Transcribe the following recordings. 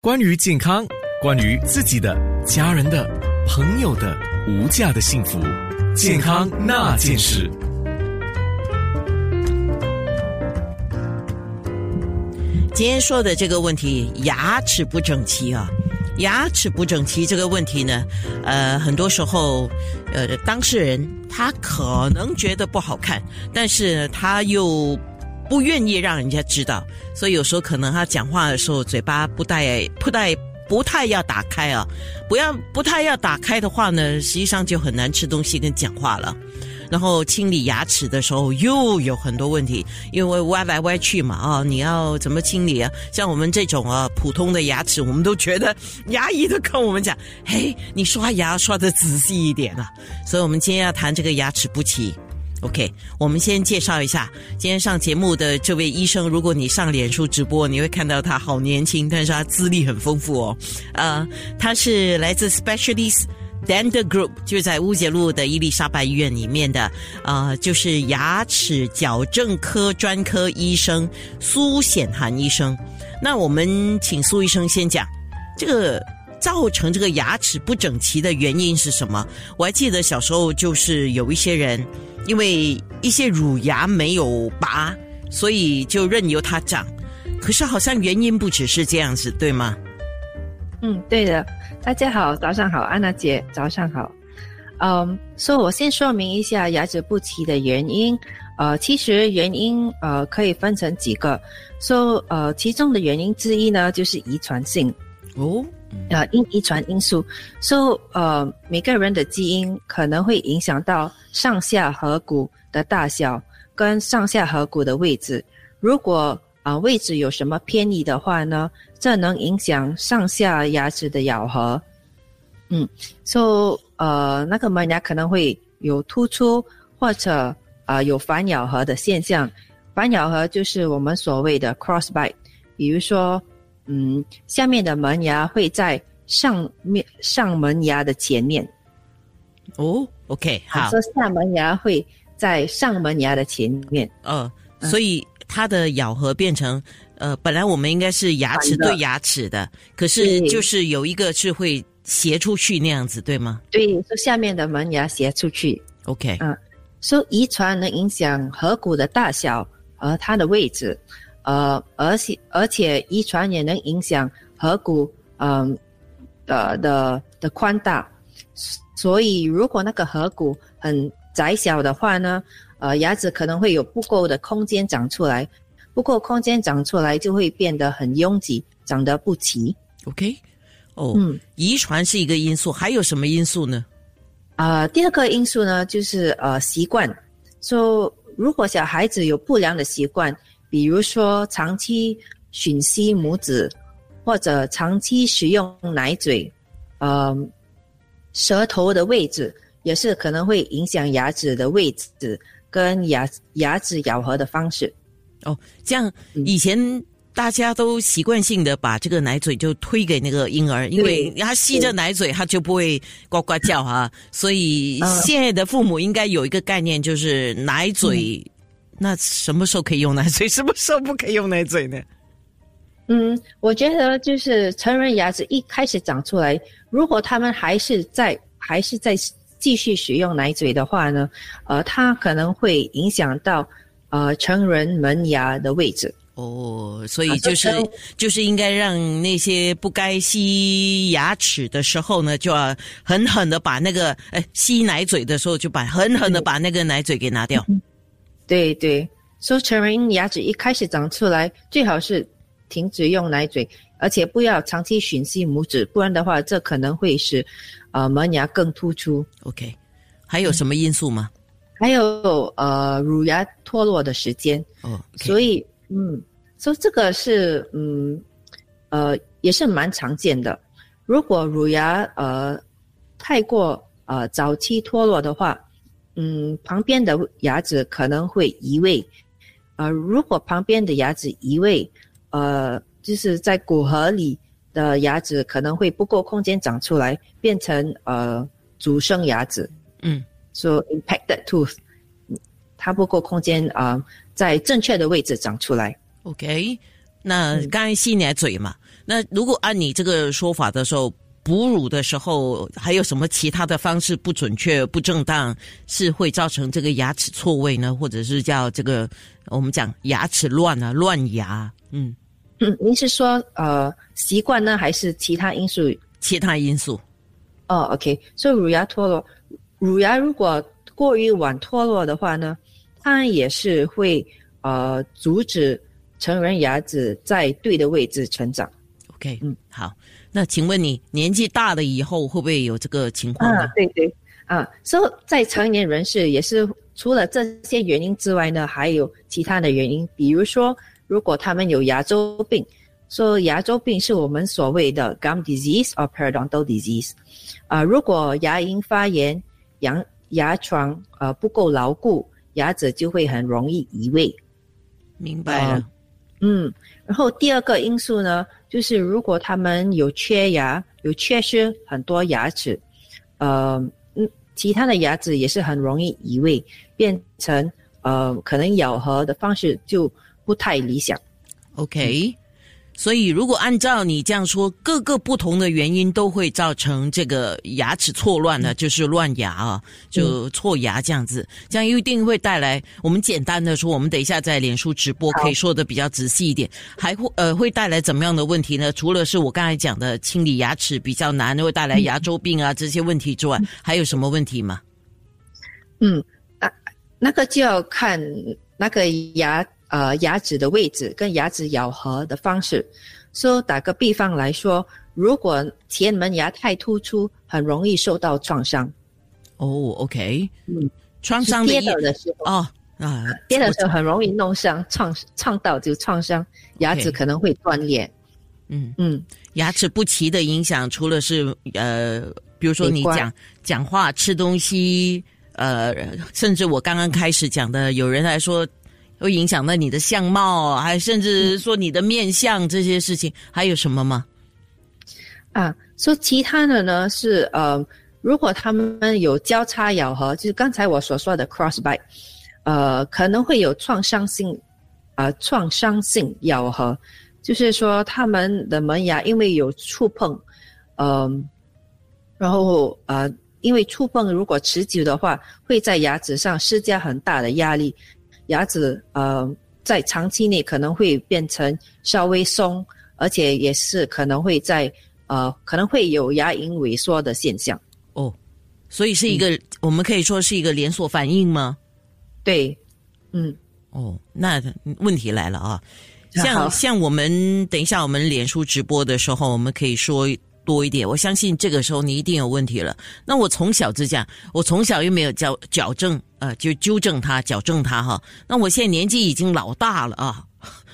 关于健康，关于自己的、家人的、朋友的无价的幸福，健康那件事。今天说的这个问题，牙齿不整齐啊，牙齿不整齐这个问题呢，呃，很多时候，呃，当事人他可能觉得不好看，但是他又不愿意让人家知道，所以有时候可能他讲话的时候嘴巴不带不带不太要打开啊，不要不太要打开的话呢，实际上就很难吃东西跟讲话了。然后清理牙齿的时候又有很多问题，因为歪来歪去嘛啊，你要怎么清理啊？像我们这种啊普通的牙齿，我们都觉得牙医都跟我们讲，嘿，你刷牙刷的仔细一点啊。所以我们今天要谈这个牙齿不齐。OK，我们先介绍一下今天上节目的这位医生。如果你上脸书直播，你会看到他好年轻，但是他资历很丰富哦。呃，他是来自 Specialist Dental Group，就在乌节路的伊丽莎白医院里面的，呃，就是牙齿矫正科专科医生苏显涵医生。那我们请苏医生先讲这个。造成这个牙齿不整齐的原因是什么？我还记得小时候就是有一些人，因为一些乳牙没有拔，所以就任由它长。可是好像原因不只是这样子，对吗？嗯，对的。大家好，早上好，安娜姐，早上好。嗯，所以我先说明一下牙齿不齐的原因。呃，其实原因呃可以分成几个。说呃，其中的原因之一呢，就是遗传性。哦。呃，因遗传因素，所以呃，每个人的基因可能会影响到上下颌骨的大小跟上下颌骨的位置。如果啊位置有什么偏移的话呢，这能影响上下牙齿的咬合。嗯，所以呃那个门牙可能会有突出或者啊有反咬合的现象。反咬合就是我们所谓的 cross bite，比如说。嗯，下面的门牙会在上面上门牙的前面。哦，OK，好。说下门牙会在上门牙的前面。呃，所以它的咬合变成呃，本来我们应该是牙齿对牙齿的，可是就是有一个是会斜出去那样子，对吗？对，说下面的门牙斜出去。OK，嗯，说遗传能影响颌骨的大小和它的位置。呃，而且而且遗传也能影响颌骨，嗯，呃的的宽大，所以如果那个颌骨很窄小的话呢，呃，牙齿可能会有不够的空间长出来，不够空间长出来就会变得很拥挤，长得不齐。OK，哦，嗯，遗传是一个因素，还有什么因素呢？啊，第二个因素呢，就是呃习惯，说如果小孩子有不良的习惯。比如说，长期吮吸拇指，或者长期使用奶嘴，呃，舌头的位置也是可能会影响牙齿的位置跟牙牙齿咬合的方式。哦，这样以前大家都习惯性的把这个奶嘴就推给那个婴儿，因为他吸着奶嘴，他就不会呱呱叫啊。所以现在的父母应该有一个概念，就是奶嘴。那什么时候可以用奶嘴？什么时候不可以用奶嘴呢？嗯，我觉得就是成人牙齿一开始长出来，如果他们还是在还是在继续使用奶嘴的话呢，呃，它可能会影响到呃成人门牙的位置。哦，所以就是就是应该让那些不该吸牙齿的时候呢，就要狠狠的把那个哎吸奶嘴的时候就把狠狠的把那个奶嘴给拿掉。对对，说成人牙齿一开始长出来，最好是停止用奶嘴，而且不要长期吮吸拇指，不然的话，这可能会使，呃，门牙更突出。OK，还有什么因素吗？还有呃，乳牙脱落的时间。哦，所以嗯，说这个是嗯，呃，也是蛮常见的。如果乳牙呃太过呃早期脱落的话。嗯，旁边的牙齿可能会移位，呃，如果旁边的牙齿移位，呃，就是在骨盒里的牙齿可能会不够空间长出来，变成呃主生牙齿。嗯，说 impacted tooth，它不够空间啊，在正确的位置长出来。OK，那刚才吸奶嘴嘛，那如果按你这个说法的时候，哺乳的时候还有什么其他的方式不准确、不正当，是会造成这个牙齿错位呢？或者是叫这个我们讲牙齿乱啊、乱牙？嗯嗯，您是说呃习惯呢，还是其他因素？其他因素。哦，OK，所以乳牙脱落，乳牙如果过于晚脱落的话呢，它也是会呃阻止成人牙齿在对的位置成长。OK，嗯，好。那请问你年纪大了以后会不会有这个情况呢？对对，啊，所以在成年人士也是除了这些原因之外呢，还有其他的原因，比如说如果他们有牙周病，说牙周病是我们所谓的 gum disease or periodontal disease，啊，如果牙龈发炎，牙牙床呃不够牢固，牙齿就会很容易移位。明白了。嗯，然后第二个因素呢？就是如果他们有缺牙，有缺失很多牙齿，呃，嗯，其他的牙齿也是很容易移位，变成呃，可能咬合的方式就不太理想。OK。所以，如果按照你这样说，各个不同的原因都会造成这个牙齿错乱呢，就是乱牙啊，就错牙这样子，这样一定会带来。我们简单的说，我们等一下在脸书直播可以说的比较仔细一点，还会呃会带来怎么样的问题呢？除了是我刚才讲的清理牙齿比较难，会带来牙周病啊这些问题之外，还有什么问题吗？嗯，啊，那个就要看那个牙。呃，牙齿的位置跟牙齿咬合的方式，说打个比方来说，如果前门牙太突出，很容易受到创伤。哦，OK，嗯，创伤跌倒的时候。哦啊，跌的时候很容易弄伤，创创到就创伤，牙齿可能会断裂。嗯。嗯，牙齿不齐的影响，除了是呃，比如说你讲讲话、吃东西，呃，甚至我刚刚开始讲的，有人来说。会影响到你的相貌，还甚至说你的面相这些事情，还有什么吗？啊，说其他的呢是呃，如果他们有交叉咬合，就是刚才我所说的 cross bite，呃，可能会有创伤性啊，创伤性咬合，就是说他们的门牙因为有触碰，嗯，然后呃，因为触碰如果持久的话，会在牙齿上施加很大的压力。牙齿呃，在长期内可能会变成稍微松，而且也是可能会在呃，可能会有牙龈萎缩的现象。哦，所以是一个，我们可以说是一个连锁反应吗？对，嗯，哦，那问题来了啊，像像我们等一下我们脸书直播的时候，我们可以说。多一点，我相信这个时候你一定有问题了。那我从小就这样，我从小又没有矫矫正，呃，就纠正他、矫正他哈。那我现在年纪已经老大了啊，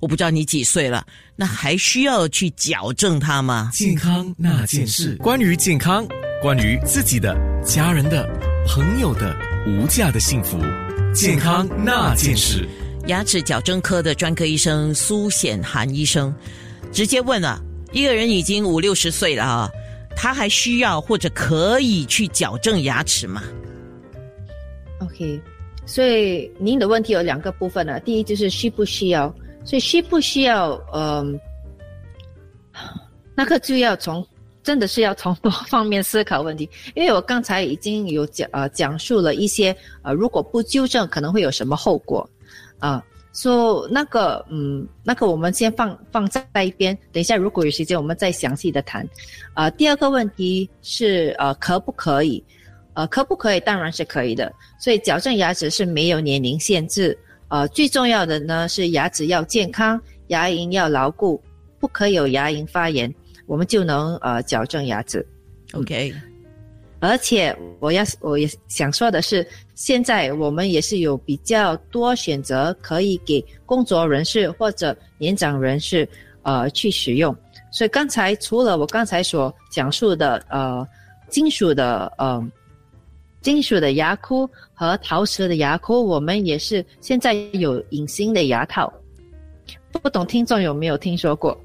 我不知道你几岁了，那还需要去矫正他吗？健康那件事，关于健康，关于自己的、家人的、朋友的无价的幸福，健康那件事。牙齿矫正科的专科医生苏显涵医生直接问了。一个人已经五六十岁了啊，他还需要或者可以去矫正牙齿吗？OK，所以您的问题有两个部分呢。第一就是需不需要，所以需不需要，嗯，那个就要从真的是要从多方面思考问题。因为我刚才已经有讲呃讲述了一些呃如果不纠正可能会有什么后果啊。说那个，嗯，那个我们先放放在一边，等一下如果有时间我们再详细的谈。啊，第二个问题是，呃，可不可以？呃，可不可以？当然是可以的。所以矫正牙齿是没有年龄限制。呃，最重要的呢是牙齿要健康，牙龈要牢固，不可以有牙龈发炎，我们就能呃矫正牙齿。OK。而且我要我也想说的是，现在我们也是有比较多选择可以给工作人士或者年长人士呃去使用。所以刚才除了我刚才所讲述的呃金属的呃金属的牙箍和陶瓷的牙箍，我们也是现在有隐形的牙套。不懂听众有没有听说过？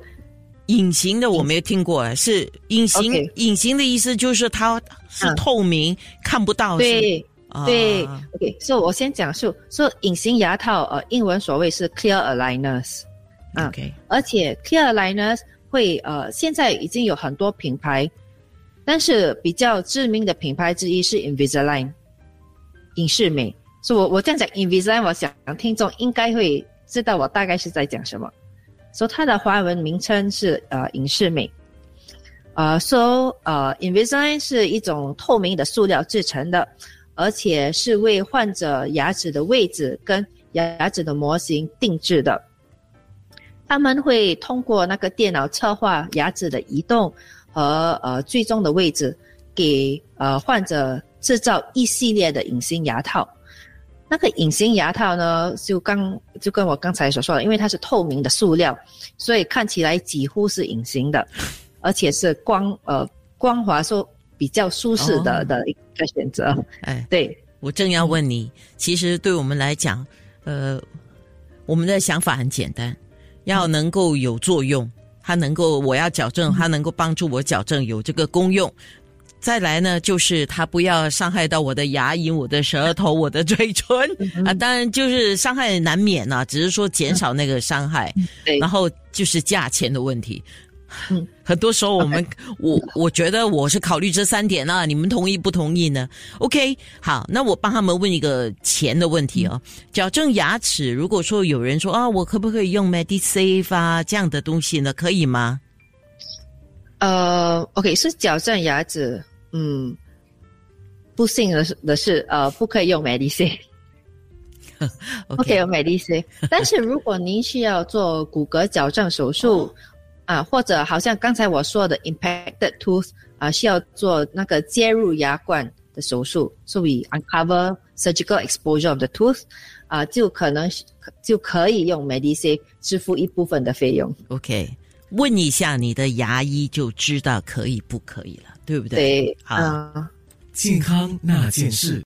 隐形的我没有听过，是隐形隐形的意思就是它是透明，看不到。对对，OK。所以我先讲述说隐形牙套，呃，英文所谓是 clear aligners。OK。而且 clear aligners 会呃，现在已经有很多品牌，但是比较知名的品牌之一是 Invisalign 隐适美。所以我我这样讲 Invisalign，我想听众应该会知道我大概是在讲什么。所以它的华文名称是呃隐适美。呃，so 呃，Invisalign 是一种透明的塑料制成的，而且是为患者牙齿的位置跟牙齿的模型定制的。他们会通过那个电脑策划牙齿的移动和呃最终的位置，给呃患者制造一系列的隐形牙套。那个隐形牙套呢，就刚就跟我刚才所说的，因为它是透明的塑料，所以看起来几乎是隐形的。而且是光呃光滑说比较舒适的的一个选择，哎，对我正要问你，其实对我们来讲，呃，我们的想法很简单，要能够有作用，它能够我要矫正，它能够帮助我矫正，有这个功用。再来呢，就是它不要伤害到我的牙龈、我的舌头、我的嘴唇啊，当然就是伤害难免呐，只是说减少那个伤害。然后就是价钱的问题。嗯，很多时候我们我我觉得我是考虑这三点啊，你们同意不同意呢？OK，好，那我帮他们问一个钱的问题哦。矫正牙齿，如果说有人说啊，我可不可以用 Medisave 啊这样的东西呢？可以吗？呃，OK，是矫正牙齿，嗯，不幸的是的是呃，不可以用 Medicine，。OK，用 Medicine 但是如果您需要做骨骼矫正手术。啊，或者好像刚才我说的 impacted tooth 啊，需要做那个接入牙冠的手术，所以 uncover surgical exposure of the tooth，啊，就可能就可以用 Medicare 支付一部分的费用。OK，问一下你的牙医就知道可以不可以了，对不对？对，好，健康那件事。